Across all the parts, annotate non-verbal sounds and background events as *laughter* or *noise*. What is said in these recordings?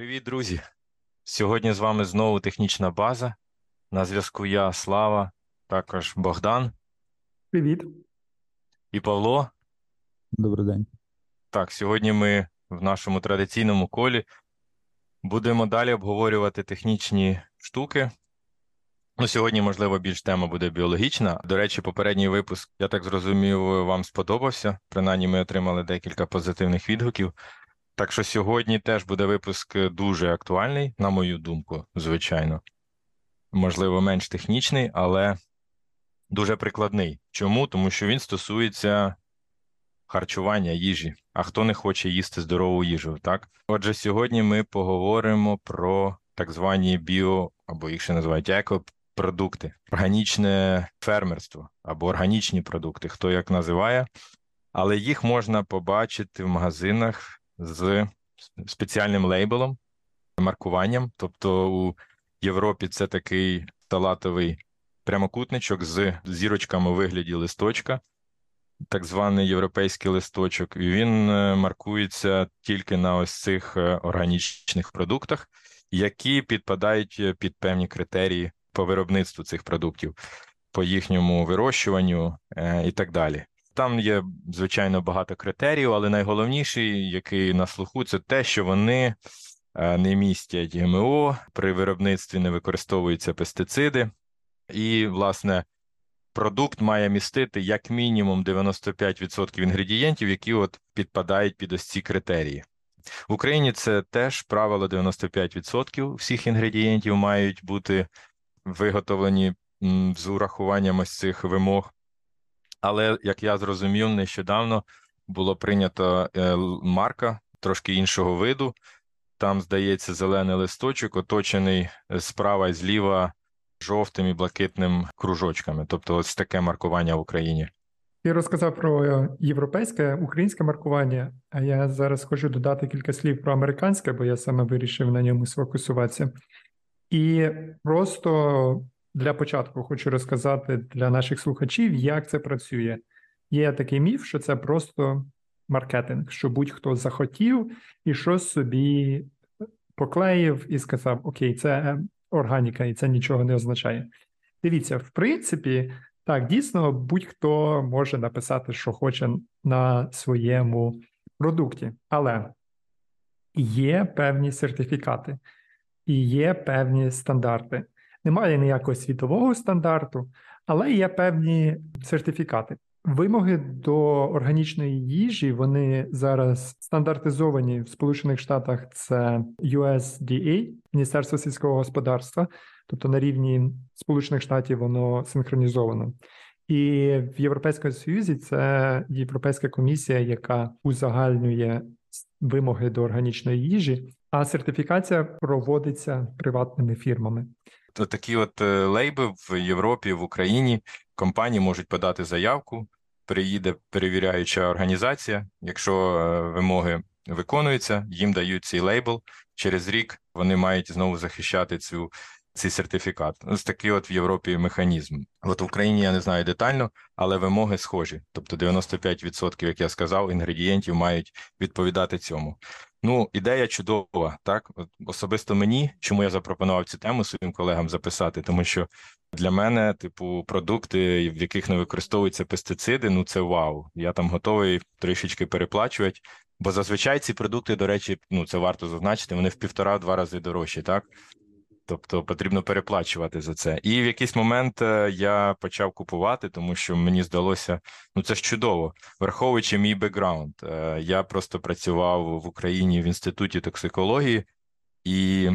Привіт, друзі! Сьогодні з вами знову технічна база. На зв'язку я, Слава, також Богдан Привіт. і Павло. Добрий день. Так, сьогодні ми в нашому традиційному колі будемо далі обговорювати технічні штуки. Ну, сьогодні, можливо, більш тема буде біологічна. До речі, попередній випуск, я так зрозумів, вам сподобався. Принаймні, ми отримали декілька позитивних відгуків. Так що сьогодні теж буде випуск дуже актуальний, на мою думку, звичайно. Можливо, менш технічний, але дуже прикладний. Чому? Тому що він стосується харчування їжі. А хто не хоче їсти здорову їжу, так? Отже, сьогодні ми поговоримо про так звані біо, або їх ще називають екопродукти, органічне фермерство або органічні продукти, хто як називає, але їх можна побачити в магазинах з спеціальним лейбелом, маркуванням. Тобто у Європі це такий талатовий прямокутничок з зірочками у вигляді листочка, так званий європейський листочок, і він е, маркується тільки на ось цих е, органічних продуктах, які підпадають е, під певні критерії по виробництву цих продуктів, по їхньому вирощуванню і так далі. Там є, звичайно, багато критеріїв, але найголовніший, який на слуху, це те, що вони е, не містять ГМО, при виробництві не використовуються пестициди, і, власне, продукт має містити як мінімум 95% інгредієнтів, які от підпадають під ось ці критерії. В Україні це теж правило 95% всіх інгредієнтів мають бути виготовлені з урахуванням ось цих вимог. Але як я зрозумів, нещодавно було прийнято е, марка трошки іншого виду. Там, здається, зелений листочок, оточений е, справа і зліва жовтим і блакитним кружочками. Тобто, ось таке маркування в Україні. Ти розказав про європейське, українське маркування, а я зараз хочу додати кілька слів про американське, бо я саме вирішив на ньому сфокусуватися. І просто для початку хочу розказати для наших слухачів, як це працює. Є такий міф, що це просто маркетинг, що будь-хто захотів і щось собі поклеїв і сказав: Окей, це органіка, і це нічого не означає. Дивіться, в принципі, так, дійсно, будь-хто може написати, що хоче на своєму продукті, але є певні сертифікати і є певні стандарти. Немає ніякого світового стандарту, але є певні сертифікати. Вимоги до органічної їжі вони зараз стандартизовані в Сполучених Штатах. Це USDA, Міністерство сільського господарства, тобто на рівні Сполучених Штатів воно синхронізовано. І в Європейському Союзі це Європейська комісія, яка узагальнює вимоги до органічної їжі, а сертифікація проводиться приватними фірмами. Такі от е, лейби в Європі, в Україні компанії можуть подати заявку, приїде перевіряюча організація. Якщо е, вимоги виконуються, їм дають цей лейбл. Через рік вони мають знову захищати цю цей сертифікат. Ось такий от в Європі механізм. От в Україні я не знаю детально, але вимоги схожі. Тобто 95%, як я сказав, інгредієнтів мають відповідати цьому. Ну, ідея чудова, так особисто мені, чому я запропонував цю тему своїм колегам записати, тому що для мене, типу, продукти, в яких не використовуються пестициди, ну це вау. Я там готовий трішечки переплачувати. Бо зазвичай ці продукти, до речі, ну це варто зазначити, вони в півтора-два рази дорожчі, так Тобто потрібно переплачувати за це. І в якийсь момент е, я почав купувати, тому що мені здалося, ну це ж чудово. Враховуючи мій бекграунд, е, я просто працював в Україні в інституті токсикології, і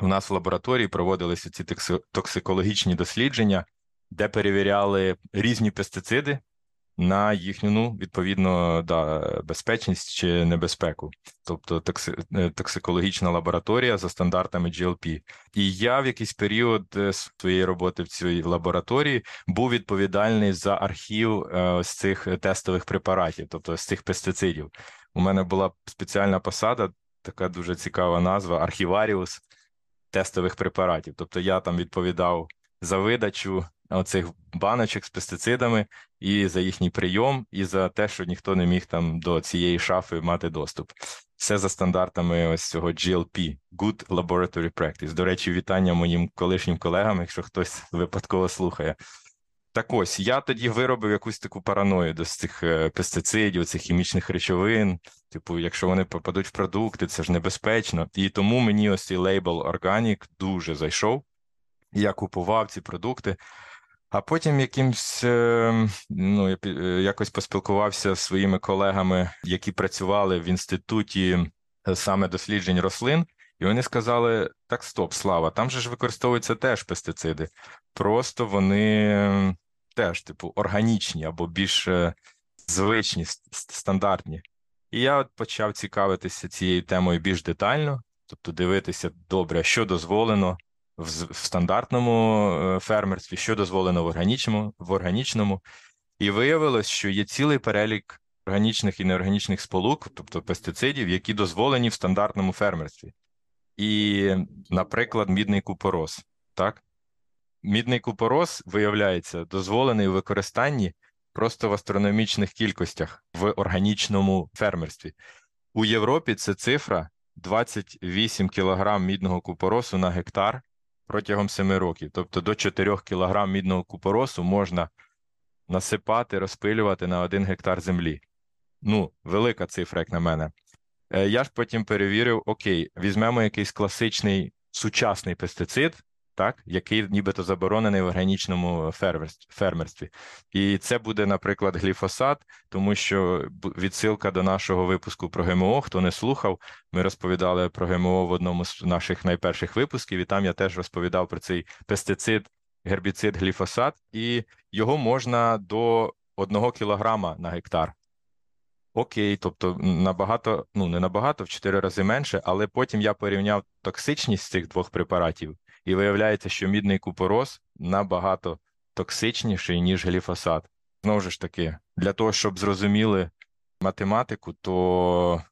у нас в лабораторії проводилися ці токсикологічні дослідження, де перевіряли різні пестициди на їхню ну, відповідно да, безпечність чи небезпеку, тобто токси, е, токсикологічна лабораторія за стандартами GLP. І я в якийсь період е, своєї роботи в цій лабораторії був відповідальний за архів е, з цих тестових препаратів, тобто з цих пестицидів. У мене була спеціальна посада, така дуже цікава назва архіваріус тестових препаратів. Тобто я там відповідав за видачу оцих баночок з пестицидами, і за їхній прийом, і за те, що ніхто не міг там до цієї шафи мати доступ. Все за стандартами ось цього GLP – Good Laboratory Practice. До речі, вітання моїм колишнім колегам, якщо хтось випадково слухає. Так ось я тоді виробив якусь таку параною до цих е, пестицидів, цих хімічних речовин. Типу, якщо вони попадуть в продукти, це ж небезпечно. І тому мені ось цей лейбл Organic дуже зайшов. Я купував ці продукти, а потім якимсь е, ну, я е, якось поспілкувався з своїми колегами, які працювали в інституті саме досліджень рослин. І вони сказали: так, стоп, слава, там же ж використовуються теж пестициди, просто вони теж, типу, органічні або більш е, звичні, стандартні. І я от почав цікавитися цією темою більш детально, тобто дивитися добре, що дозволено в, стандартному е, фермерстві, що дозволено в органічному, в органічному. І виявилось, що є цілий перелік органічних і неорганічних сполук, тобто пестицидів, які дозволені в стандартному фермерстві. І, наприклад, мідний купорос. Так? Мідний купорос, виявляється, дозволений у використанні просто в астрономічних кількостях в органічному фермерстві. У Європі це цифра 28 кг мідного купоросу на гектар протягом 7 років. Тобто до 4 кг мідного купоросу можна насипати, розпилювати на 1 гектар землі. Ну, велика цифра, як на мене. Е, я ж потім перевірив: окей, візьмемо якийсь класичний сучасний пестицид так, який нібито заборонений в органічному фермерстві. І це буде, наприклад, гліфосат, тому що відсилка до нашого випуску про ГМО, хто не слухав, ми розповідали про ГМО в одному з наших найперших випусків, і там я теж розповідав про цей пестицид, гербіцид гліфосат, і його можна до одного кілограма на гектар. Окей, тобто набагато, ну не набагато, в чотири рази менше, але потім я порівняв токсичність цих двох препаратів, і виявляється, що мідний купорос набагато токсичніший, ніж гліфосат. Знову ж таки, для того, щоб зрозуміли математику, то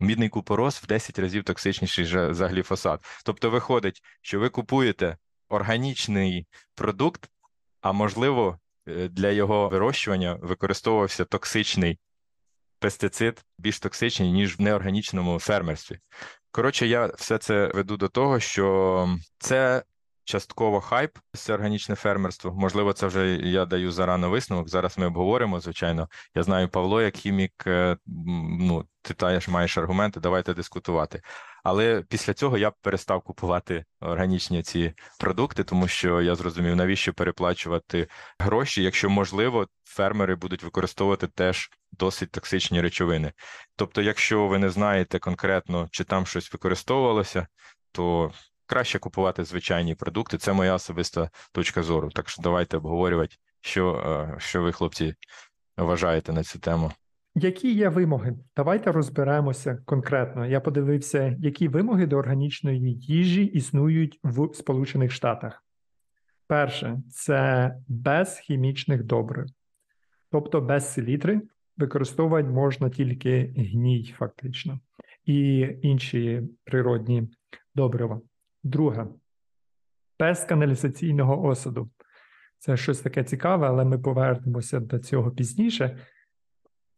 мідний купорос в 10 разів токсичніший за гліфосат. Тобто, виходить, що ви купуєте органічний продукт, а можливо, е, для його вирощування використовувався токсичний пестицид, більш токсичний, ніж в неорганічному фермерстві. Коротше, я все це веду до того, що це частково хайп, це органічне фермерство. Можливо, це вже я даю зарано висновок. Зараз ми обговоримо, звичайно. Я знаю Павло, як хімік, е, ну ти теж маєш аргументи, давайте дискутувати. Але після цього я перестав купувати органічні ці продукти, тому що я зрозумів, навіщо переплачувати гроші, якщо можливо, фермери будуть використовувати теж досить токсичні речовини. Тобто, якщо ви не знаєте конкретно, чи там щось використовувалося, то краще купувати звичайні продукти. Це моя особиста точка зору. Так що давайте обговорювати, що, е, що ви, хлопці, вважаєте на цю тему. Які є вимоги? Давайте розберемося конкретно. Я подивився, які вимоги до органічної їжі існують в Сполучених Штатах. Перше, це без хімічних добрив, тобто без селітри використовувати можна тільки гній, фактично, і інші природні добрива. Друге, без каналізаційного осаду. Це щось таке цікаве, але ми повернемося до цього пізніше.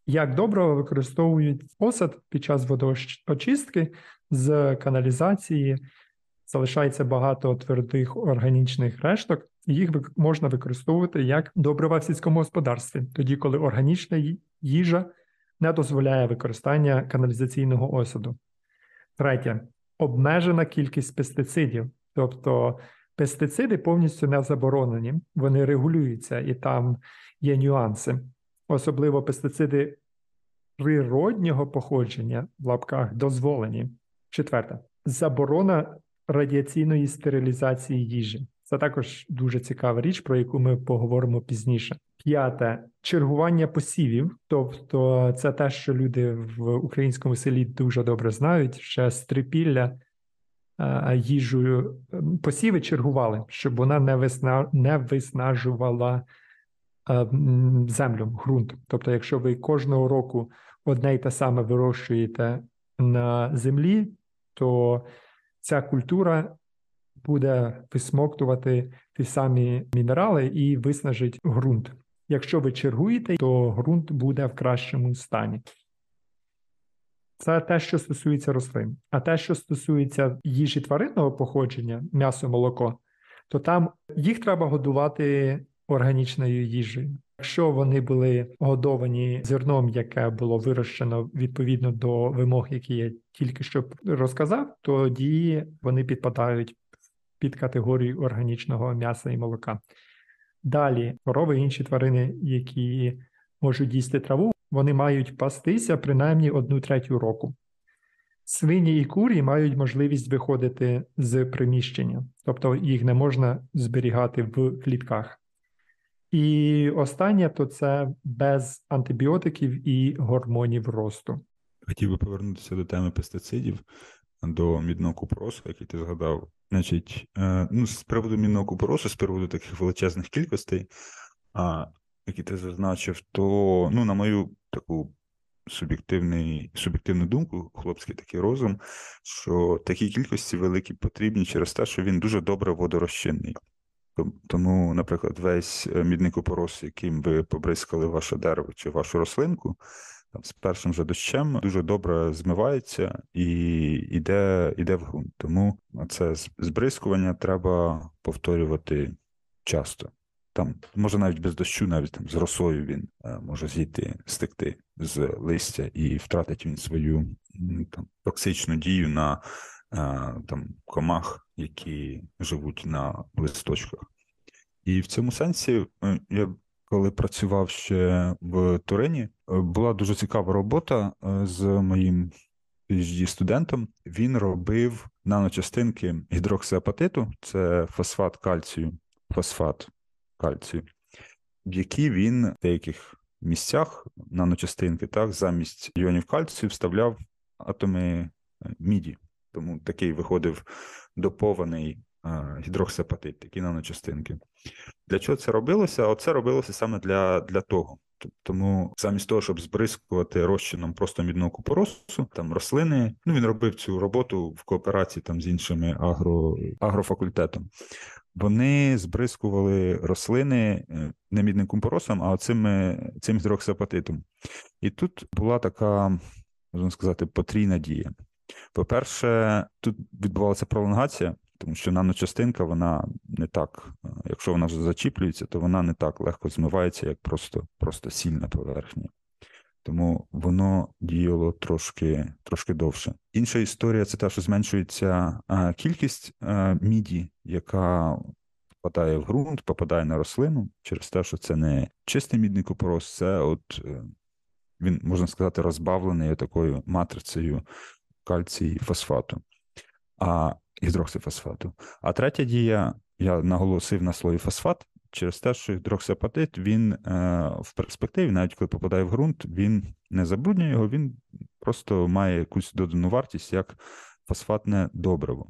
Як добре використовують осад під час водоочистки з каналізації, залишається багато твердих органічних решток, і їх можна використовувати як добрива в сільському господарстві, тоді коли органічна їжа не дозволяє використання каналізаційного осаду. Третє обмежена кількість пестицидів, тобто пестициди повністю не заборонені, вони регулюються і там є нюанси особливо пестициди природнього походження в лапках дозволені. Четверте, заборона радіаційної стерилізації їжі. Це також дуже цікава річ, про яку ми поговоримо пізніше. П'яте чергування посівів, тобто це те, що люди в українському селі дуже добре знають. Ще стрипілля їжею посіви чергували, щоб вона не висна... не виснажувала Е, землю, ґрунт. Тобто, якщо ви кожного року одне й те саме вирощуєте на землі, то ця культура буде висмоктувати ті самі мінерали і виснажить ґрунт. Якщо ви чергуєте, то ґрунт буде в кращому стані. Це те, що стосується рослин. А те, що стосується їжі тваринного походження, м'ясо, молоко, то там їх треба годувати органічною їжею. Якщо вони були годовані зерном, яке було вирощено відповідно до вимог, які я тільки що розказав, тоді вони підпадають під категорію органічного м'яса і молока. Далі корови і інші тварини, які можуть їсти траву, вони мають пастися принаймні одну третю року. Свині і курі мають можливість виходити з приміщення, тобто їх не можна зберігати в клітках. І останнє то це без антибіотиків і гормонів росту. Хотів би повернутися до теми пестицидів, до мідного купоросу, який ти згадав. Значить, е, ну, з приводу мідного купоросу, з приводу таких величезних кількостей, які ти зазначив, то, ну, на мою таку суб'єктивний, суб'єктивну думку, хлопський такий розум, що такі кількості великі потрібні через те, що він дуже добре водорозчинний. Тому, наприклад, весь е, мідний купорос, яким ви побризкали ваше дерево чи вашу рослинку, там з першим же дощем дуже добре змивається і йде, йде в ґрунт. Тому це збризкування треба повторювати часто. Там, може, навіть без дощу, навіть там з росою він е, може зійти, стекти з листя і втратить він свою там, токсичну дію на е, там, комах, які живуть на листочках. І в цьому сенсі е, я коли працював ще в Турині, була дуже цікава робота з моїм студентом. Він робив наночастинки гідроксиапатиту, це фосфат кальцію, фосфат кальцію, в які він в деяких місцях наночастинки так, замість іонів кальцію вставляв атоми міді. Тому такий виходив допований гідроксиапатит, такі наночастинки. Для чого це робилося? Оце робилося саме для для того. Тому замість того, щоб збризкувати розчином просто мідного купоросу, там рослини, ну він робив цю роботу в кооперації там з іншими агро, агрофакультетом. Вони збризкували рослини е, не мідним купоросом, а цим, цим гідроксиапатитом. І тут була така, можна сказати, потрійна дія. По-перше, тут відбувалася пролонгація тому що наночастинка, вона не так, е, якщо вона вже зачіплюється, то вона не так легко змивається, як просто просто сіль на. Тому воно діяло трошки трошки довше. Інша історія це те, що зменшується е, кількість е, міді, яка попадає в ґрунт, попадає на рослину, через те, що це не чистий мідний купорос, це от він, можна сказати, розбавлений такою матрицею кальцію і фосфату. А гідроксифосфату. А третя дія, я наголосив на слові фосфат через те, що гідроксиапатит, він е, в перспективі, навіть коли попадає в ґрунт, він не забруднює його, він просто має якусь додану вартість як фосфатне добриво.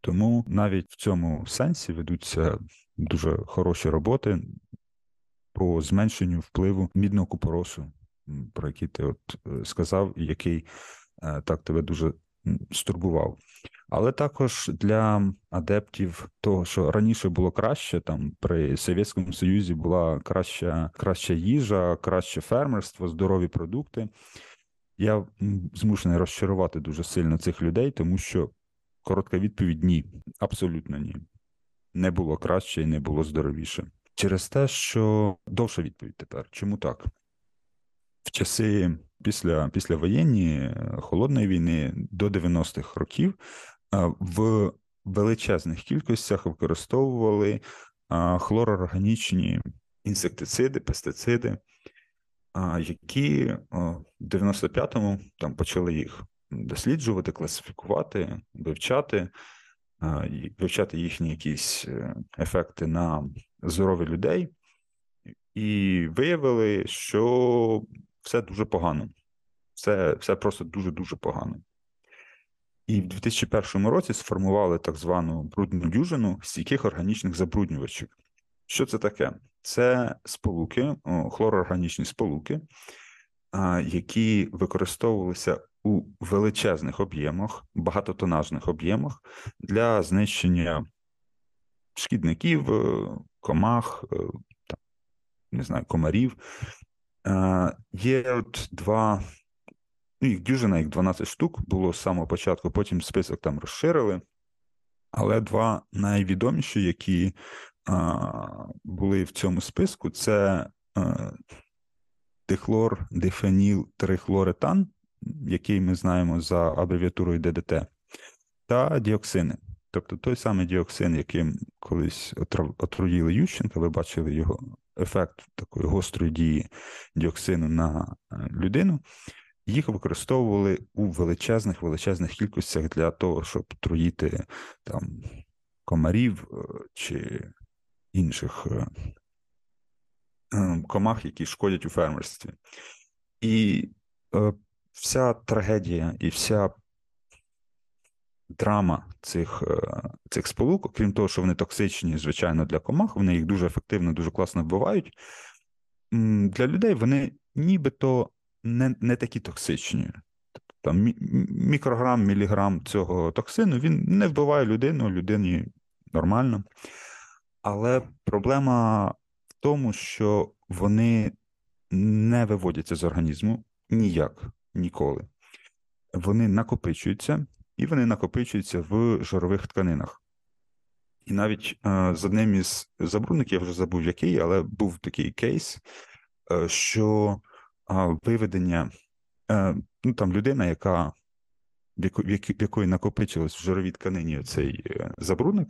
Тому навіть в цьому сенсі ведуться дуже хороші роботи по зменшенню впливу мідного купоросу, про який ти от е, сказав, і який е, так тебе дуже стурбував. Але також для адептів того, що раніше було краще, там при Совєтському Союзі була краща краща їжа, краще фермерство, здорові продукти. Я змушений розчарувати дуже сильно цих людей, тому що коротка відповідь ні, абсолютно ні. Не було краще і не було здоровіше. Через те, що довша відповідь тепер. Чому так? В часи після після воєнні холодної війни до 90-х років в величезних кількостях використовували хлорорганічні інсектициди, пестициди, які в 95-му там почали їх досліджувати, класифікувати, вивчати, вивчати їхні якісь е, ефекти на здоров'я людей, і виявили, що все дуже погано. Все, Все просто дуже дуже погано. І в 2001 році сформували так звану брудну дюжину стійких органічних забруднювачів. Що це таке? Це сполуки, хлороорганічні сполуки, які використовувалися у величезних об'ємах, багатотонажних об'ємах для знищення шкідників, е, комах, е, не знаю, комарів. Е, Є от два, ну, їх дюжина, їх 12 штук було з самого початку, потім список там розширили. Але два найвідоміші, які а, були в цьому списку, це а, дихлор, дифеніл, трихлоретан, який ми знаємо за абревіатурою ДДТ, та діоксини. Тобто той самий діоксин, яким колись отруїли Ющенка, ви бачили його ефект такої гострої дії діоксину на е, людину. Їх використовували у величезних величезних кількостях для того, щоб труїти там комарів е, чи інших е, е, комах, які шкодять у фермерстві. І вся трагедія і вся драма цих, цих сполук, окрім того, що вони токсичні, звичайно, для комах, вони їх дуже ефективно, дуже класно вбивають. Для людей вони нібито не, не такі токсичні. Тобто там мікрограм, міліграм цього токсину він не вбиває людину, людині нормально. Але проблема в тому, що вони не виводяться з організму ніяк ніколи. Вони накопичуються, і вони накопичуються в жирових тканинах. І навіть е, з одним із забрудників, я вже забув який, але був такий кейс, е, що виведення, е, ну там людина, яка в яко- в якої накопичилось в жировій тканині цей е, забрудник,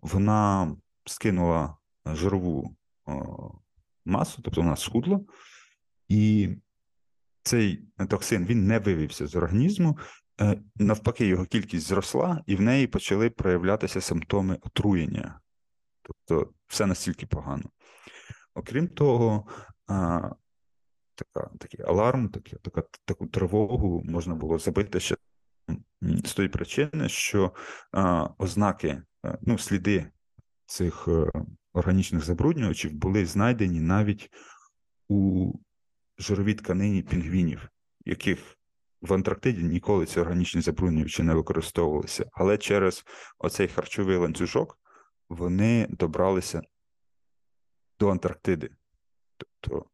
вона скинула жирову о, масу, тобто вона схудла, і цей токсин він не вивівся з організму. е, Навпаки, його кількість зросла, і в неї почали проявлятися симптоми отруєння. Тобто, все настільки погано. Окрім того, така, такий аларм, такі, така, таку тривогу можна було забити ще з тої причини, що а, ознаки, е, ну, сліди цих е, органічних забруднювачів були знайдені навіть у жировій тканині пінгвінів, яких в Антарктиді ніколи ці органічні забруднювачі не використовувалися. Але через оцей харчовий ланцюжок вони добралися до Антарктиди. Тобто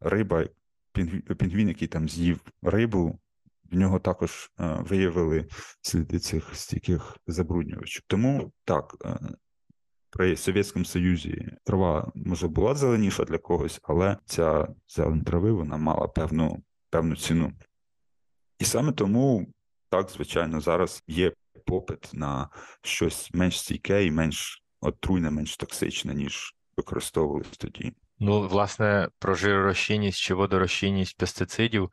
риба, пінгвін, який там з'їв рибу, в нього також е, виявили сліди цих стійких забруднювачів. Тому так, е, при Совєтському Союзі трава може була зеленіша для когось, але ця зелень трави вона мала певну, певну ціну. І саме тому, так, звичайно, зараз є попит на щось менш стійке і менш отруйне, менш токсичне, ніж використовувалось тоді. Ну, власне, про жиророзчинність чи водорозчинність пестицидів,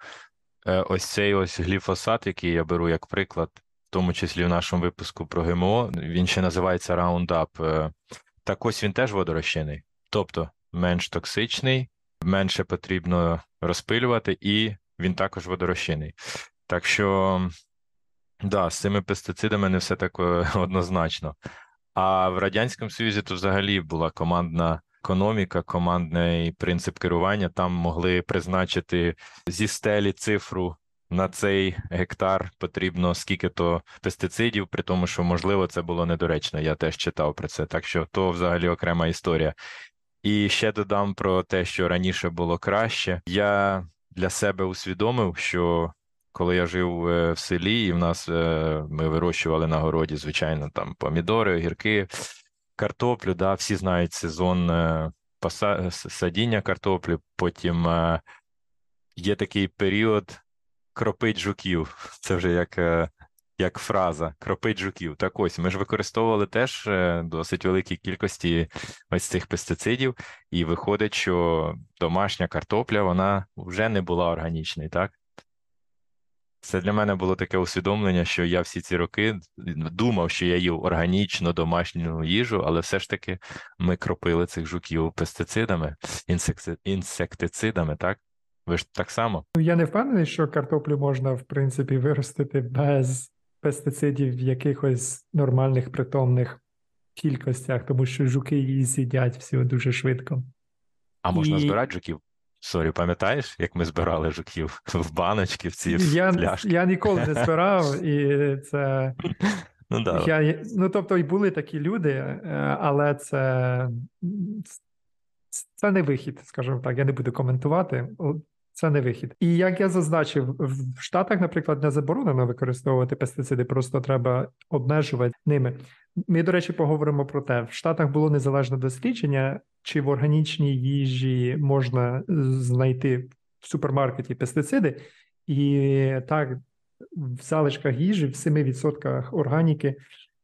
е, ось цей ось гліфосат, який я беру як приклад, в тому числі в нашому випуску про ГМО, він ще називається Roundup. Е, Так ось він теж водорозчинний, тобто менш токсичний, менше потрібно розпилювати, і він також водорозчинний. Так що, да, з цими пестицидами не все так е, *laughs* однозначно. А в Радянському Союзі то взагалі була командна економіка, командний принцип керування. Там могли призначити зі стелі цифру на цей гектар потрібно скільки-то пестицидів, при тому, що можливо це було недоречно. Я теж читав про це. Так що то взагалі окрема історія. І ще додам про те, що раніше було краще. Я для себе усвідомив, що коли я жив е, в селі, і в нас е, ми вирощували на городі, звичайно, там помідори, огірки, картоплю. Да, всі знають сезон е, садіння картоплі. Потім є такий період кропить жуків. Це *laughs* вже як, е, як фраза кропить жуків. Так ось ми ж використовували теж е, досить великі кількості ось цих пестицидів, і виходить, що домашня картопля вона вже не була органічною, так? Це для мене було таке усвідомлення, що я всі ці роки думав, що я їв органічну домашню їжу, але все ж таки ми кропили цих жуків пестицидами, інсектицидами, так? Ви ж так само? Ну, я не впевнений, що картоплю можна, в принципі, виростити без пестицидів в якихось нормальних притомних кількостях, тому що жуки її з'їдять всього дуже швидко. А можна І- збирати жуків? Sorry, пам'ятаєш, як ми збирали жуків в баночки, в ці Я, пляшки? я ніколи не збирав, і це *laughs* Ну, да. я, ну тобто, і були такі люди, е, але це, це не вихід, скажімо так. Я не буду коментувати. Це не вихід. І як я зазначив, в Штатах, наприклад, не заборонено використовувати пестициди, просто треба обмежувати ними. Ми, до речі, поговоримо про те, в Штатах було незалежне дослідження, чи в органічній їжі можна знайти в супермаркеті пестициди, і так в залишках їжі в 7% органіки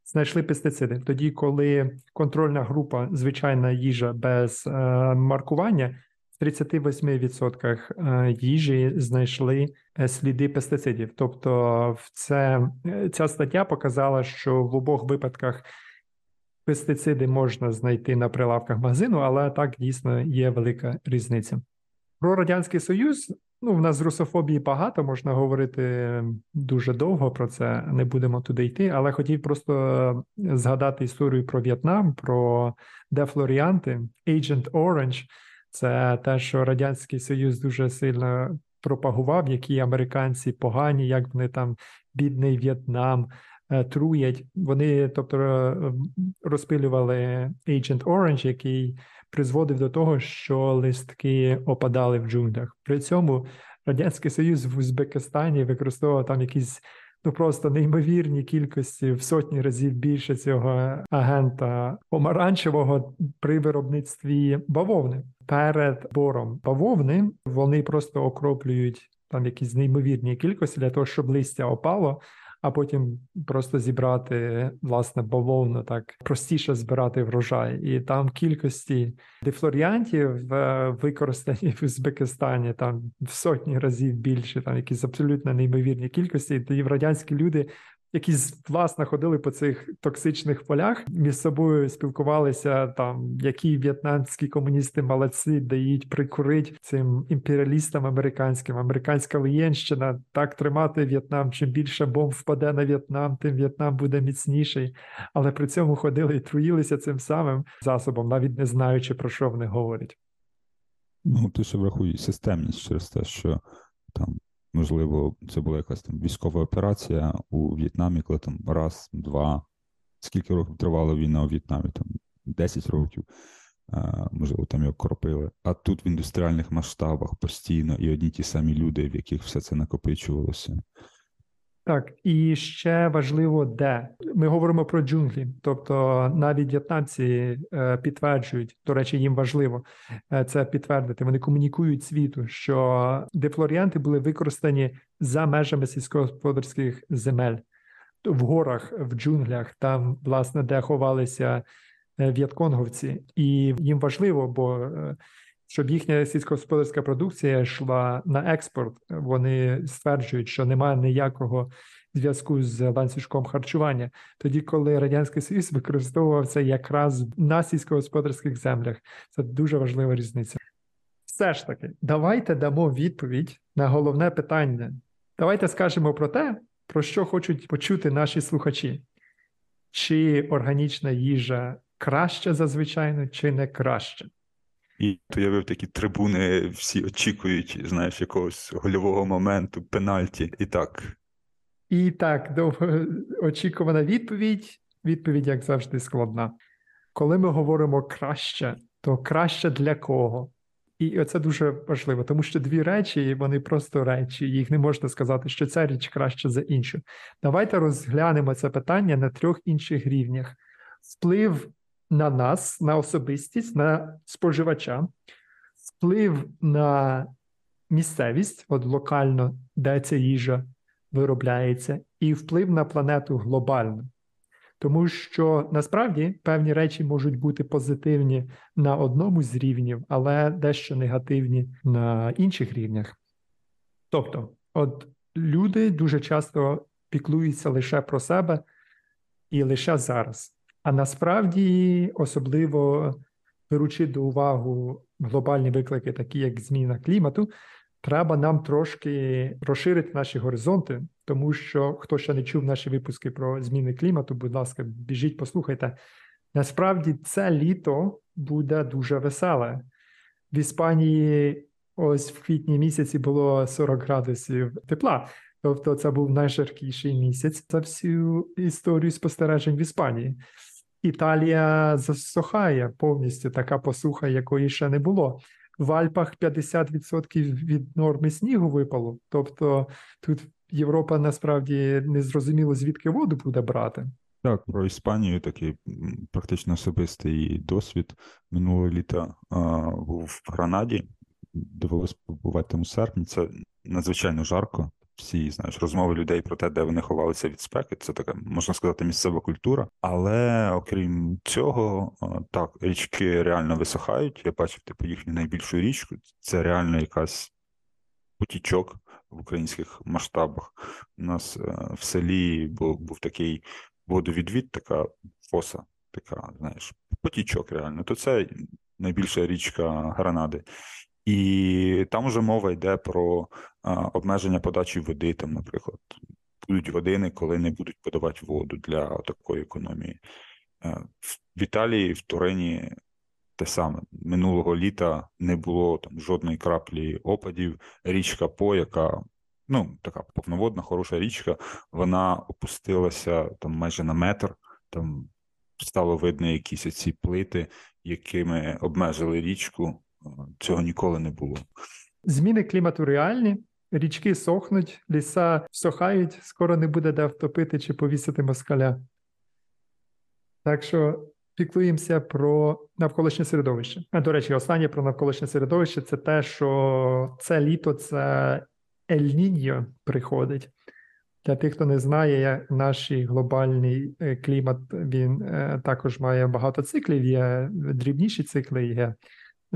знайшли пестициди. Тоді, коли контрольна група, звичайна їжа без е, маркування, 38% е, їжі знайшли е, сліди пестицидів. Тобто, це, е, ця стаття показала, що в обох випадках пестициди можна знайти на прилавках магазину, але так дійсно є велика різниця. Про Радянський Союз. Ну, в нас з русофобії багато, можна говорити дуже довго про це, не будемо туди йти, але хотів просто згадати історію про В'єтнам, про дефлоріанти, Agent Orange. Це те, що Радянський Союз дуже сильно пропагував, які американці погані, як вони там бідний В'єтнам е, труять. Вони, тобто, е, розпилювали Agent Orange, який призводив до того, що листки опадали в джунглях. При цьому Радянський Союз в Узбекистані використовував там якісь ну просто неймовірні кількості в сотні разів більше цього агента помаранчевого при виробництві бавовни. Перед бором бавовни вони просто окроплюють там якісь неймовірні кількості для того, щоб листя опало а потім просто зібрати власне бавовну так простіше збирати врожай, і там кількості дефлоріантів е, використані в Узбекистані там в сотні разів більше, там якісь абсолютно неймовірні кількості. І в радянські люди які власне ходили по цих токсичних полях, між собою спілкувалися там, які в'єтнамські комуністи молодці дають прикурить цим імперіалістам американським. Американська воєнщина так тримати В'єтнам. Чим більше бомб впаде на В'єтнам, тим В'єтнам буде міцніший. Але при цьому ходили і труїлися цим самим засобом, навіть не знаючи про що вони говорять. Ну, ти ще врахуй системність через те, що там Можливо, це була якась там військова операція у В'єтнамі, коли там раз, два. Скільки років тривала війна у В'єтнамі? Там 10 років, можливо, там його кропили. А тут в індустріальних масштабах постійно і одні ті самі люди, в яких все це накопичувалося. Так, і ще важливо, де? Ми говоримо про джунглі, тобто навіть в'єтнамці е, підтверджують, до речі, їм важливо е, це підтвердити. Вони комунікують світу, що дефлоріанти були використані за межами сільськогосподарських земель. В горах, в джунглях, там, власне, де ховалися е, в'ятконговці, і їм важливо, бо щоб їхня сільськогосподарська продукція йшла на експорт. Вони стверджують, що немає ніякого зв'язку з ланцюжком харчування. Тоді, коли радянський союз використовував це якраз на сільськогосподарських землях, це дуже важлива різниця. Все ж таки, давайте дамо відповідь на головне питання. Давайте скажемо про те, про що хочуть почути наші слухачі, чи органічна їжа краща зазвичайно, чи не краще. І уявив такі трибуни, всі очікують, знаєш, якогось гольового моменту, пенальті. І так. І так, довго очікувана відповідь. Відповідь, як завжди, складна. Коли ми говоримо краще, то краще для кого? І це дуже важливо, тому що дві речі, вони просто речі, їх не можна сказати, що ця річ краще за іншу. Давайте розглянемо це питання на трьох інших рівнях: вплив на нас, на особистість, на споживача, вплив на місцевість, от локально, де ця їжа виробляється, і вплив на планету глобально. Тому що насправді певні речі можуть бути позитивні на одному з рівнів, але дещо негативні на інших рівнях. Тобто, от люди дуже часто піклуються лише про себе і лише зараз. А насправді, особливо беручи до уваги глобальні виклики, такі як зміна клімату, треба нам трошки розширити наші горизонти, тому що хто ще не чув наші випуски про зміни клімату, будь ласка, біжіть, послухайте. Насправді це літо буде дуже веселе. В Іспанії ось в квітні місяці було 40 градусів тепла. Тобто це був найжаркіший місяць за всю історію спостережень в Іспанії. Італія засохає повністю така посуха, якої ще не було. В Альпах 50% від норми снігу випало. Тобто тут Європа насправді не зрозуміло, звідки воду буде брати. Так, про Іспанію такий практично особистий досвід. Минулого літа а, був в Гранаді, довелося побувати у серпні. Це надзвичайно жарко. Всі знаєш, розмови людей про те, де вони ховалися від спеки. Це така, можна сказати, місцева культура. Але окрім цього, так, річки реально висохають. Я бачив типу їхню найбільшу річку. Це реально якась потічок в українських масштабах. У нас е, в селі був, був такий водовідвід, така фоса, така, знаєш, потічок реально. То це найбільша річка Гранади. І там вже мова йде про обмеження подачі води, там, наприклад, будуть години, коли не будуть подавати воду для такої економії. Е, в Італії, в Турині те саме минулого літа не було там жодної краплі опадів. Річка По, яка ну, така повноводна, хороша річка, вона опустилася там майже на метр, там стало видно якісь ці плити, якими обмежили річку. Цього ніколи не було. Зміни клімату реальні, річки сохнуть, ліса всохають, скоро не буде де втопити чи повісити москаля. Так що піклуємося про навколишнє середовище. А до речі, останнє про навколишнє середовище це те, що це літо це Ель-Ніньо приходить. Для тих, хто не знає, наш глобальний е, клімат він е, також має багато циклів. Є дрібніші цикли, є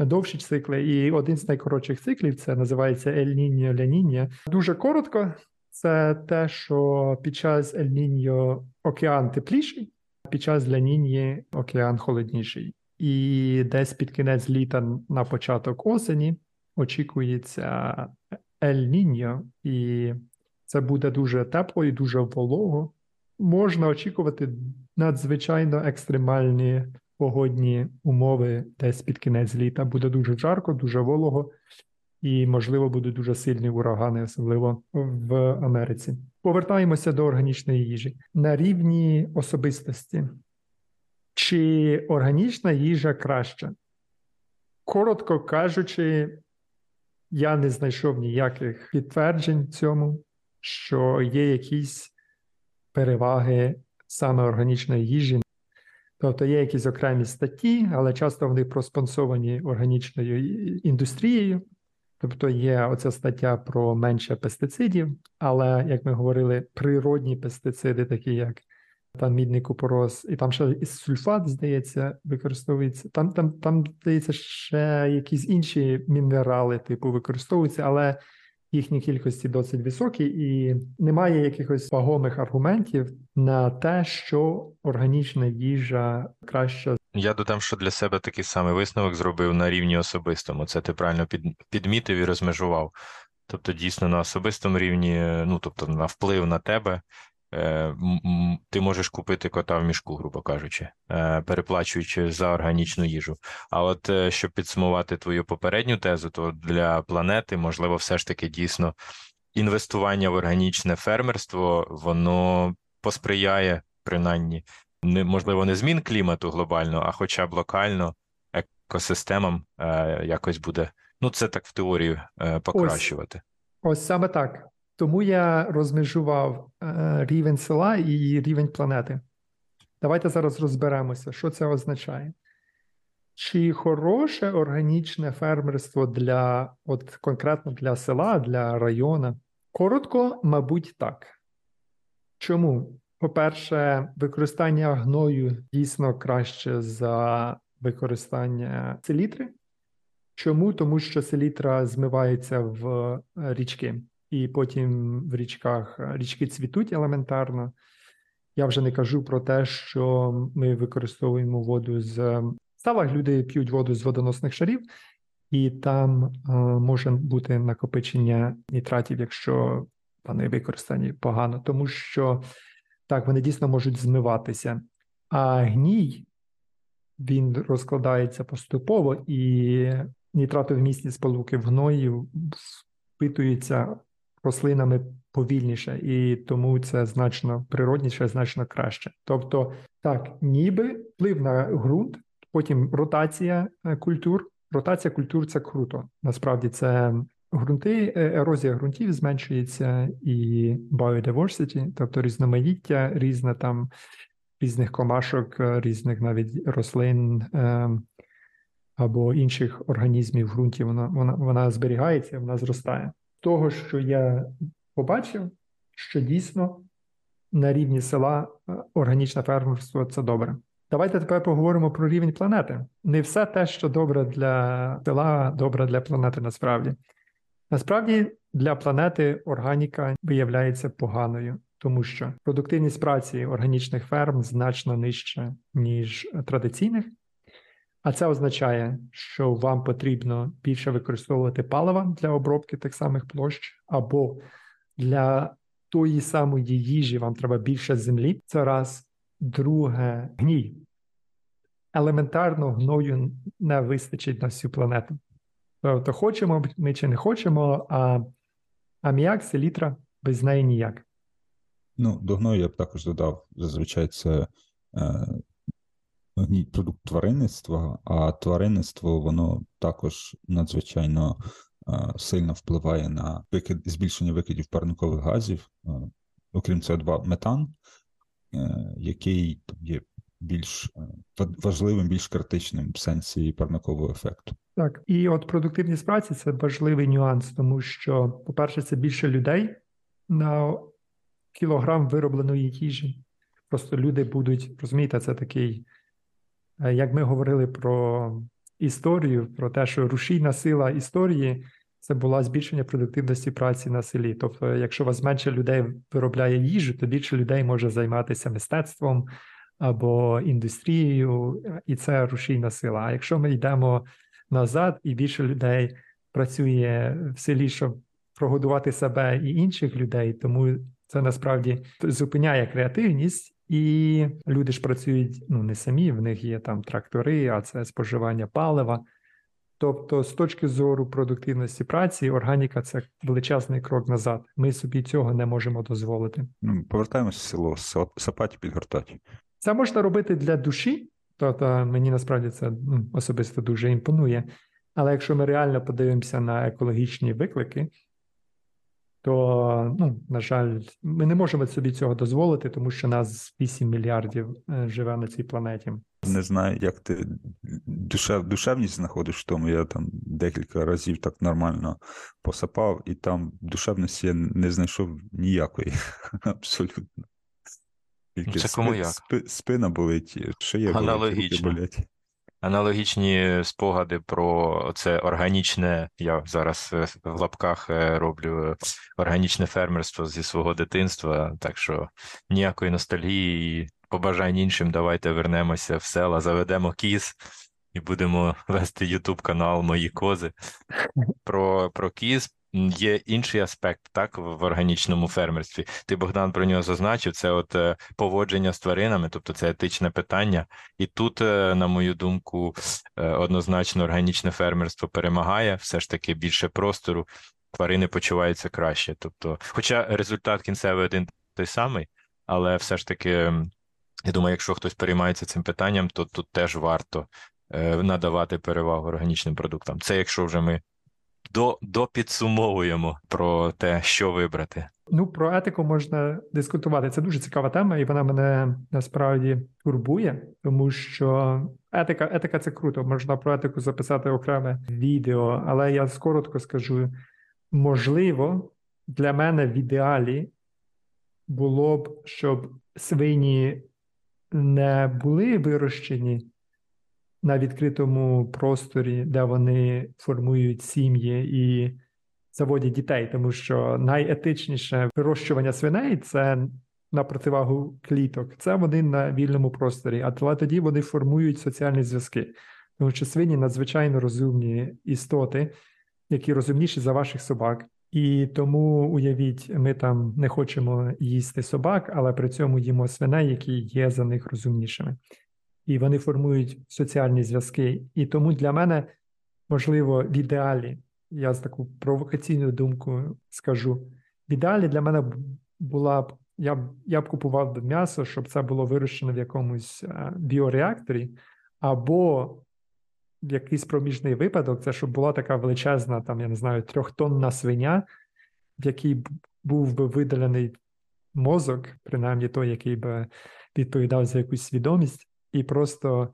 довші цикли. І один з найкоротших циклів це називається Ель-Ніньо Ля-Ніньо. Дуже коротко. Це те, що під час Ель-Ніньо океан тепліший, під час Ля-Ніньї океан холодніший. І десь під кінець літа на початок осені очікується Ель-Ніньо, і це буде дуже тепло і дуже волого. Можна очікувати надзвичайно екстремальні погодні умови десь під кінець літа. Буде дуже жарко, дуже волого, і, можливо, будуть дуже сильні урагани, особливо в Америці. Повертаємося до органічної їжі на рівні особистості. Чи органічна їжа краща? Коротко кажучи, я не знайшов ніяких підтверджень цьому, що є якісь переваги саме органічної їжі. Тобто є якісь окремі статті, але часто вони проспонсовані органічною індустрією. Тобто є оця стаття про менше пестицидів, але, як ми говорили, природні пестициди, такі як там мідний купорос, і там ще і сульфат, здається, використовується. Там, там, там, здається, ще якісь інші мінерали, типу, використовуються, але їхні кількості досить високі, і немає якихось вагомих аргументів на те, що органічна їжа краща. Я додам, що для себе такий самий висновок зробив на рівні особистому. Це ти правильно під, підмітив і розмежував. Тобто, дійсно, на особистому рівні, ну тобто на вплив на тебе, ти можеш купити кота в мішку, грубо кажучи, е, переплачуючи за органічну їжу. А от е, щоб підсумувати твою попередню тезу, то для планети можливо все ж таки дійсно інвестування в органічне фермерство воно посприяє принаймні не можливо не змін клімату глобально, а хоча б локально екосистемам якось буде. Ну, це так в теорії покращувати. Ось, ось саме так. Тому я розмежував е, рівень села і рівень планети. Давайте зараз розберемося, що це означає. Чи хороше органічне фермерство для от конкретно для села, для району? Коротко, мабуть, так. Чому? По-перше, використання гною дійсно краще за використання селітри. Чому? Тому що селітра змивається в е, річки і потім в річках е, річки цвітуть елементарно. Я вже не кажу про те, що ми використовуємо воду з ставах. Люди п'ють воду з водоносних шарів, і там е, може бути накопичення нітратів, якщо вони використані погано, тому що так вони дійсно можуть змиватися. А гній він розкладається поступово і нітратовмісні сполуки в гної впитуються рослинами повільніше, і тому це значно природніше, значно краще. Тобто, так, ніби вплив на ґрунт, потім ротація е, культур. Ротація культур це круто. Насправді це ґрунти, е, ерозія ґрунтів зменшується і biodiversity, тобто різноманіття, різне там різних комашок, е, різних навіть рослин або інших організмів в ґрунті. Вона вона, вона зберігається, вона зростає. Того, що я побачив, що дійсно на рівні села органічне фермерство це добре. Давайте тепер поговоримо про рівень планети. Не все те, що добре для села, добре для планети насправді. Насправді для планети органіка виявляється поганою, тому що продуктивність праці органічних ферм значно нижча, ніж традиційних. А це означає, що вам потрібно більше використовувати палива для обробки тих самих площ, або для тої самої їжі вам треба більше землі. Це раз. Друге, гній. Елементарно гною не вистачить на всю планету. Тобто, хочемо ми чи не хочемо, а аміак, селітра без неї ніяк. Ну, до гною я б також додав, зазвичай це е, продукт тваринництва, а тваринництво воно також надзвичайно е, сильно впливає на викид, збільшення викидів парникових газів, е, окрім СО2 метан, е, який є більш важливим, більш критичним в сенсі парникового ефекту. Так, і от продуктивність праці це важливий нюанс, тому що, по-перше, це більше людей на кілограм виробленої їжі. Просто люди будуть розумієте, це такий, як ми говорили про історію, про те, що рушійна сила історії це була збільшення продуктивності праці на селі. Тобто, якщо вас менше людей виробляє їжу, то більше людей може займатися мистецтвом або індустрією, і це рушійна сила. А якщо ми йдемо назад, і більше людей працює в селі, щоб прогодувати себе і інших людей, тому це насправді зупиняє креативність, і люди ж працюють ну не самі, в них є там трактори, а це споживання палива. Тобто, з точки зору продуктивності праці, органіка це величезний крок назад. Ми собі цього не можемо дозволити. Ну, повертаємося в село, сапаті підгортати. Це можна робити для душі, тобто мені насправді це ну, особисто дуже імпонує. Але якщо ми реально подивимося на екологічні виклики, то, ну, на жаль, ми не можемо собі цього дозволити, тому що нас 8 мільярдів е, живе на цій планеті. Не знаю, як ти душев, душевність знаходиш в тому. Я там декілька разів так нормально посапав, і там душевності я не знайшов ніякої. *laughs* Абсолютно. Тільки Це кому як? спина болить, шия болить, руки болять. Аналогічні спогади про це органічне, я зараз е, в лапках е, роблю органічне фермерство зі свого дитинства, так що ніякої ностальгії і побажань іншим давайте вернемося в села, заведемо кіз і будемо вести Ютуб канал Мої кози. Про про кіз Є інший аспект, так, в органічному фермерстві. Ти Богдан про нього зазначив, це от е, поводження з тваринами, тобто це етичне питання. І тут, е, на мою думку, е, однозначно органічне фермерство перемагає, все ж таки більше простору, тварини почуваються краще. Тобто, хоча результат кінцевий один той самий, але все ж таки, я думаю, якщо хтось переймається цим питанням, то тут теж варто надавати перевагу органічним продуктам. Це якщо вже ми до, допідсумовуємо про те, що вибрати. Ну, про етику можна дискутувати. Це дуже цікава тема, і вона мене насправді турбує, тому що етика, етика це круто. Можна про етику записати окреме відео, але я скоротко скажу: можливо, для мене в ідеалі було б, щоб свині не були вирощені на відкритому просторі, де вони формують сім'ї і заводять дітей, тому що найетичніше вирощування свиней це на противагу кліток. Це вони на вільному просторі, але тоді вони формують соціальні зв'язки, тому що свині надзвичайно розумні істоти, які розумніші за ваших собак. І тому уявіть, ми там не хочемо їсти собак, але при цьому їмо свиней, які є за них розумнішими і вони формують соціальні зв'язки. І тому для мене можливо, в ідеалі, я з таку провокаційну думку скажу. В ідеалі для мене була б, я б я б купував би м'ясо, щоб це було вирощено в якомусь е, біореакторі, або в якийсь проміжний випадок, це щоб була така величезна, там, я не знаю, трьохтонна свиня, в якій був би видалений мозок, принаймні той, який би відповідав за якусь свідомість, і просто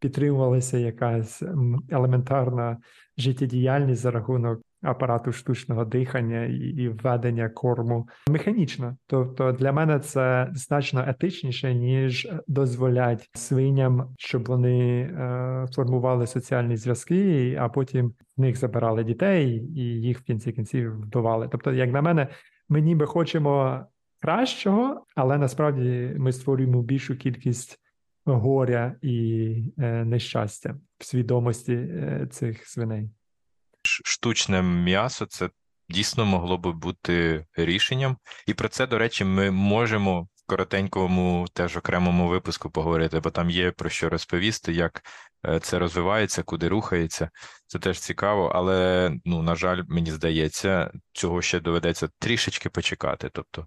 підтримувалася якась елементарна життєдіяльність за рахунок апарату штучного дихання і, введення корму механічно. Тобто для мене це значно етичніше, ніж дозволять свиням, щоб вони е, формували соціальні зв'язки, а потім в них забирали дітей і їх в кінці кінців вбивали. Тобто, як на мене, ми ніби хочемо кращого, але насправді ми створюємо більшу кількість горя і е, нещастя в свідомості е, цих свиней. Штучне м'ясо це дійсно могло би бути рішенням, і про це, до речі, ми можемо в коротенькому, теж окремому випуску поговорити, бо там є про що розповісти, як е, це розвивається, куди рухається. Це теж цікаво, але ну, на жаль, мені здається, цього ще доведеться трішечки почекати. Тобто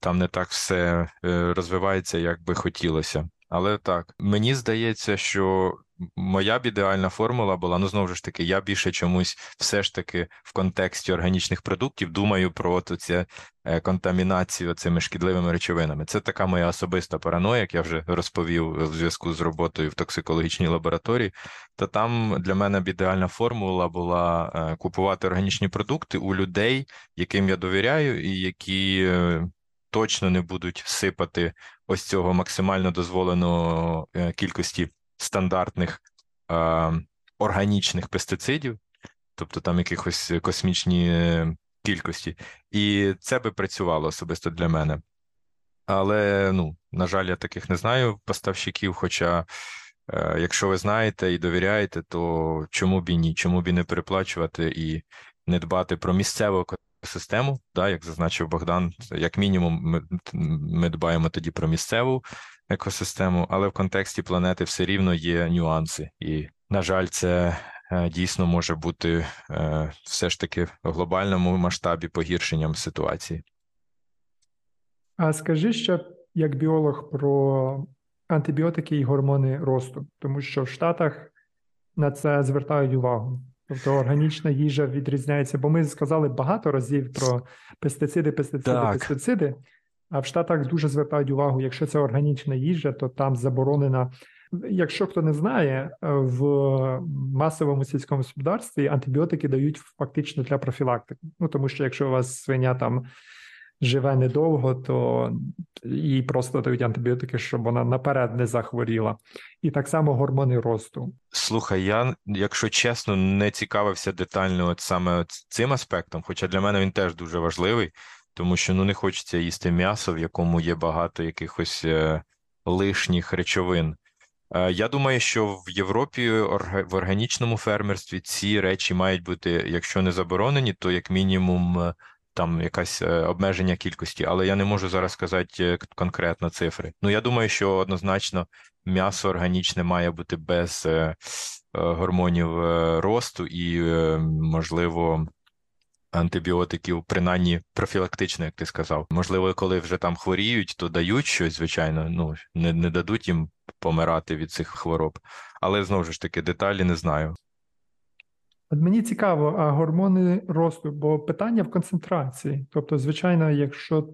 там не так все е, розвивається, як би хотілося. Але так, мені здається, що моя б ідеальна формула була, ну знову ж таки, я більше чомусь все ж таки в контексті органічних продуктів думаю про цю е, контамінацію цими шкідливими речовинами. Це така моя особиста параноя, як я вже розповів в зв'язку з роботою в токсикологічній лабораторії. То там для мене б ідеальна формула була е, купувати органічні продукти у людей, яким я довіряю, і які е, точно не будуть сипати ось цього максимально дозволеного кількості стандартних е, органічних пестицидів, тобто там якихось космічні кількості, і це би працювало особисто для мене. Але, ну, на жаль, я таких не знаю поставщиків. Хоча, е, якщо ви знаєте і довіряєте, то чому б і ні? Чому б і не переплачувати і не дбати про місцеву екосистему, да, як зазначив Богдан, як мінімум, ми, ми дбаємо тоді про місцеву екосистему, але в контексті планети все рівно є нюанси, і, на жаль, це е, дійсно може бути е, все ж таки в глобальному масштабі погіршенням ситуації. А скажи ще як біолог про антибіотики і гормони росту, тому що в Штатах на це звертають увагу. Тобто органічна їжа відрізняється, бо ми сказали багато разів про пестициди, пестициди, так. пестициди. А в Штатах дуже звертають увагу, якщо це органічна їжа, то там заборонена. Якщо хто не знає, в масовому сільському господарстві антибіотики дають фактично для профілактики. Ну тому що якщо у вас свиня там живе недовго, то їй просто дають антибіотики, щоб вона наперед не захворіла. І так само гормони росту. Слухай, я, якщо чесно, не цікавився детально от саме цим аспектом, хоча для мене він теж дуже важливий тому що ну не хочеться їсти м'ясо, в якому є багато якихось е, лишніх речовин. Е, я думаю, що в Європі в органічному фермерстві ці речі мають бути, якщо не заборонені, то як мінімум е, там якась обмеження кількості, але я не можу зараз сказати конкретно цифри. Ну я думаю, що однозначно м'ясо органічне має бути без гормонів росту і, можливо, антибіотиків, принаймні профілактично, як ти сказав. Можливо, коли вже там хворіють, то дають щось, звичайно, ну не, не дадуть їм помирати від цих хвороб. Але знову ж таки, деталі не знаю. От мені цікаво, а гормони росту, бо питання в концентрації. Тобто, звичайно, якщо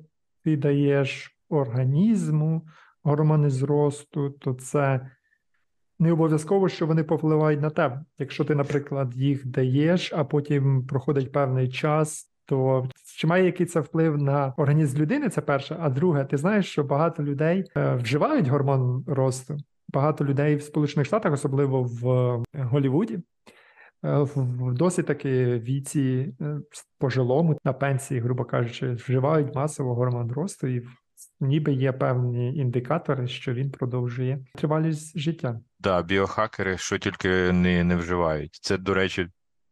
ти даєш організму гормони зросту, то це не обов'язково, що вони повпливають на тебе. Якщо ти, наприклад, їх даєш, а потім проходить певний час, то чи має який це вплив на організм людини? Це перше. А друге, ти знаєш, що багато людей е, вживають гормон росту. Багато людей в Сполучених Штатах, особливо в Голівуді, е, в досить таки віці е, пожилому на пенсії, грубо кажучи, вживають масово гормон росту, і ніби є певні індикатори, що він продовжує тривалість життя. Да, біохакери, що тільки не не вживають. Це, до речі,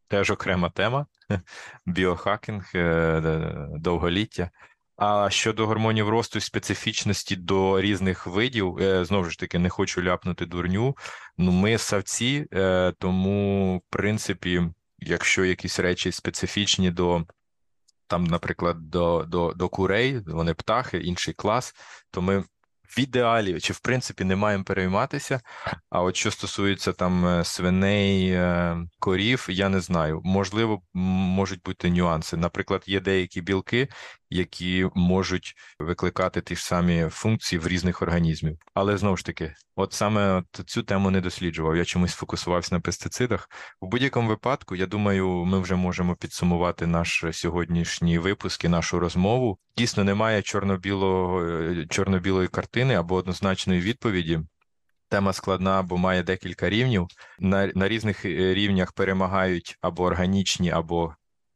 теж окрема тема. *laughs* Біохакінг, е, довголіття. А щодо гормонів росту і специфічності до різних видів, е, знову ж таки, не хочу ляпнути дурню. Ну, ми савці, е, тому, в принципі, якщо якісь речі специфічні до там, наприклад, до, до, до курей, вони птахи, інший клас, то ми в ідеалі чи в принципі не маємо перейматися. А от що стосується там е, свиней, е, корів, я не знаю. Можливо, можуть бути нюанси. Наприклад, є деякі білки, які можуть викликати ті ж самі функції в різних організмів. Але знову ж таки, от саме от цю тему не досліджував. Я чомусь фокусувався на пестицидах. У будь-якому випадку, я думаю, ми вже можемо підсумувати наш сьогоднішній випуск і нашу розмову. Дійсно, немає е, чорно-білої картини або однозначної відповіді. Тема складна, бо має декілька рівнів. На, на різних е, рівнях перемагають або органічні, або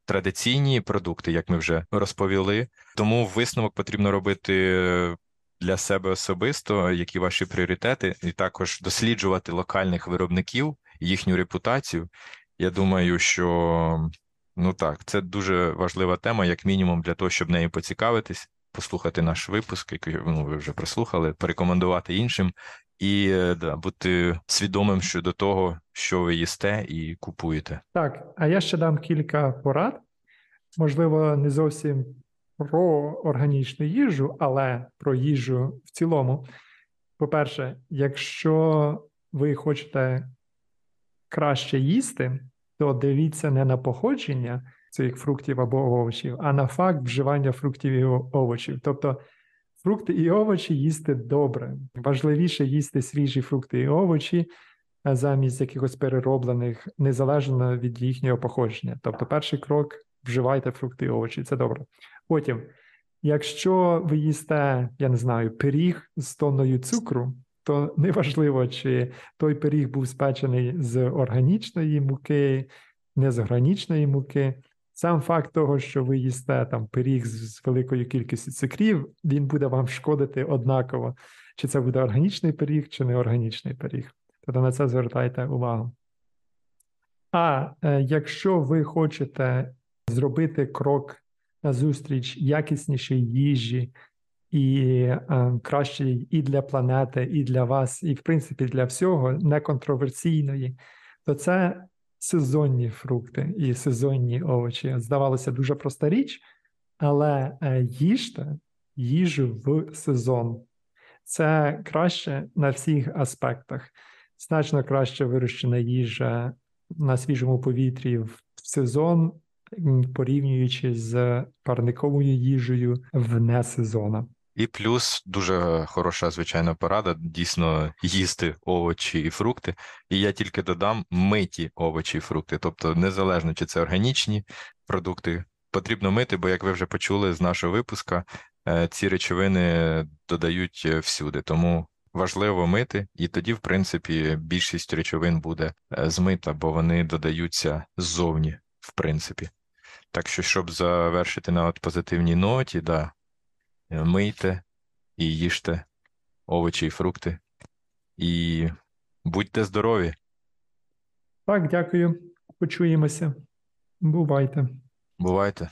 традиційні продукти, як ми вже розповіли. Тому висновок потрібно робити для себе особисто, які ваші пріоритети, і також досліджувати локальних виробників, їхню репутацію. Я думаю, що ну так, це дуже важлива тема, як мінімум, для того, щоб нею поцікавитись, послухати наш випуск, який ну, ви вже прослухали, порекомендувати іншим. І е, да, бути свідомим щодо того, що ви їсте і купуєте. Так, а я ще дам кілька порад, можливо, не зовсім про органічну їжу, але про їжу в цілому. По-перше, якщо ви хочете краще їсти, то дивіться не на походження цих фруктів або овочів, а на факт вживання фруктів і овочів. Тобто фрукти і овочі їсти добре. Важливіше їсти свіжі фрукти і овочі замість якихось перероблених, незалежно від їхнього походження. Тобто, перший крок вживайте фрукти і овочі, це добре. Потім, якщо ви їсте, я не знаю, пиріг з тонною цукру, то неважливо, чи той пиріг був спечений з органічної муки, не з органічної муки. Сам факт того, що ви їсте там пиріг з великою кількістю цукрів, він буде вам шкодити однаково, чи це буде органічний пиріг, чи не органічний пиріг. Тобто на це звертайте увагу. А е, якщо ви хочете зробити крок назустріч якіснішій їжі і е, кращій і для планети, і для вас, і в принципі для всього, неконтроверсійної, то це сезонні фрукти і сезонні овочі. Здавалося, дуже проста річ, але е, їжте їжу в сезон. Це краще на всіх аспектах. Значно краще вирощена їжа на свіжому повітрі в сезон, порівнюючи з парниковою їжею в несезона. І плюс дуже хороша звичайна порада дійсно їсти овочі і фрукти. І я тільки додам миті овочі і фрукти. Тобто, незалежно чи це органічні продукти, потрібно мити, бо як ви вже почули з нашого випуска, е, ці речовини додають е, всюди. Тому важливо мити, і тоді, в принципі, більшість речовин буде е, змита, бо вони додаються ззовні, в принципі. Так що, щоб завершити на от позитивній ноті, да, мийте і їжте овочі і фрукти, і будьте здорові. Так, дякую. Почуємося. Бувайте. Бувайте.